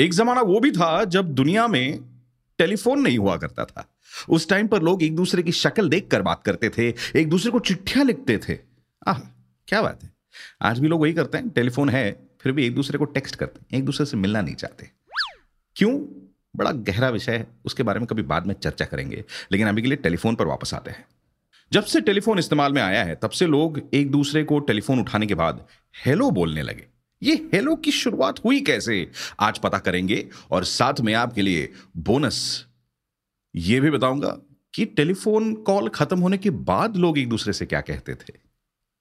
एक जमाना वो भी था जब दुनिया में टेलीफोन नहीं हुआ करता था। उस टाइम पर लोग एक दूसरे की शक्ल देखकर बात करते थे, एक दूसरे को चिट्ठियाँ लिखते थे। आह, क्या बात है। आज भी लोग वही करते हैं, टेलीफोन है, फिर भी एक दूसरे को टेक्स्ट करते हैं, एक दूसरे से मिलना नहीं चाहते। क्यों? बड़ा गहरा विषय है, उसके बारे में कभी बाद में चर्चा करेंगे, लेकिन अभी के लिए टेलीफोन पर वापस आते हैं। जब से टेलीफोन इस्तेमाल में आया है, तब से लोग एक दूसरे को टेलीफोन उठाने के बाद हेलो बोलने लगे। ये हेलो की शुरुआत हुई कैसे? आज पता करेंगे और साथ में आपके लिए बोनस। ये भी बताऊँगा कि टेलीफोन कॉल खत्म होने के बाद लोग एक दूसरे से क्या कहते थे।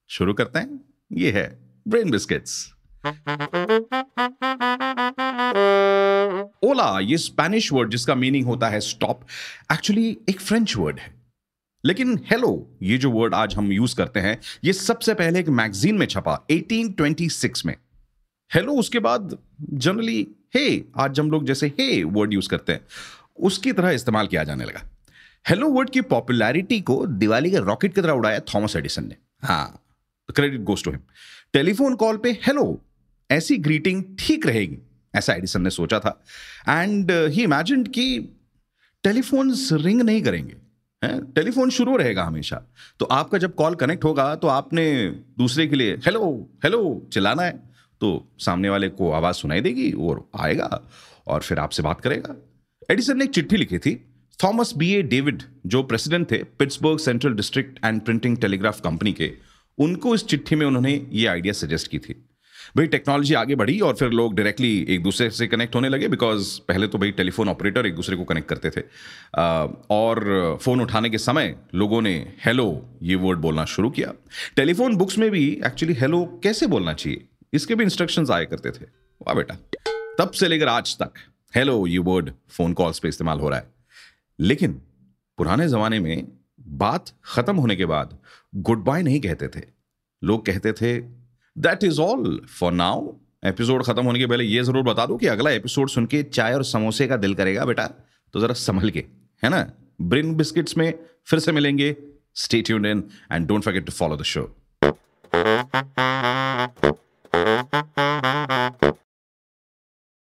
शुरू करते हैं। ये है ब्रेन बिस्किट्स ओला, ये स्पेनिश वर्ड जिसका मीनिंग होता है स्टॉप एक्चुअली एक फ्रेंच वर्ड है। लेकिन हेलो ये जो वर्ड आज हम यूज़ करते हैं, ये सबसे पहले एक मैगजीन में छपा 1826 में। हेलो उसके बाद जनरली हे आज हम लोग जैसे हे वर्ड यूज़ करते हैं, उसकी तरह इस्तेमाल किया जाने लगा। हेलो वर्ड की पॉपुलैरिटी को दिवाली के रॉकेट की तरह उड़ाया थॉमस एडिसन ने। हाँ credit goes to him telephone call पे हेलो ऐसी ग्रीटिंग ठीक रहेगी, ऐसा एडिसन ने सोचा था। एंड ही इमेजिन कि टेलीफोन्स रिंग नहीं करेंगे टेलीफोन शुरू रहेगा हमेशा। तो आपका जब कॉल कनेक्ट होगा तो आपने दूसरे के लिए हेलो हेलो चिल्लाना है। तो सामने वाले को आवाज़ सुनाई देगी और आएगा और फिर आपसे बात करेगा। एडिसन ने एक चिट्ठी लिखी थी, थॉमस बी ए डेविड, जो प्रेसिडेंट थे Pittsburgh Central District and printing telegraph company के, उनको इस चिट्ठी में उन्होंने ये आइडिया सजेस्ट की थी। भाई, टेक्नोलॉजी आगे बढ़ी और फिर लोग डायरेक्टली एक दूसरे से कनेक्ट होने लगे बिकॉज़ पहले तो भाई टेलीफोन ऑपरेटर एक दूसरे को कनेक्ट करते थे। और फ़ोन उठाने के समय लोगों ने हेलो ये वर्ड बोलना शुरू किया। टेलीफोन बुक्स में भी एक्चुअली हेलो कैसे बोलना चाहिए? इसके भी इंस्ट्रक्शंस आया करते थे। वाह बेटा। तब से लेकर आज तक हेलो ये वर्ड फ़ोन कॉल्स पे इस्तेमाल हो रहा है। लेकिन पुराने जमाने में बात खत्म होने के बाद गुड बाय नहीं कहते थे। लोग कहते थे that is all for now episode खत्म होने के पहले ये ज़रूर बता दो कि अगला एपिसोड सुन के चाय और समोसे का दिल करेगा बेटा। तो जरा संभल के, है ना? ब्रिन बिस्किट्स में फिर से मिलेंगे। Stay tuned and don't forget to follow the show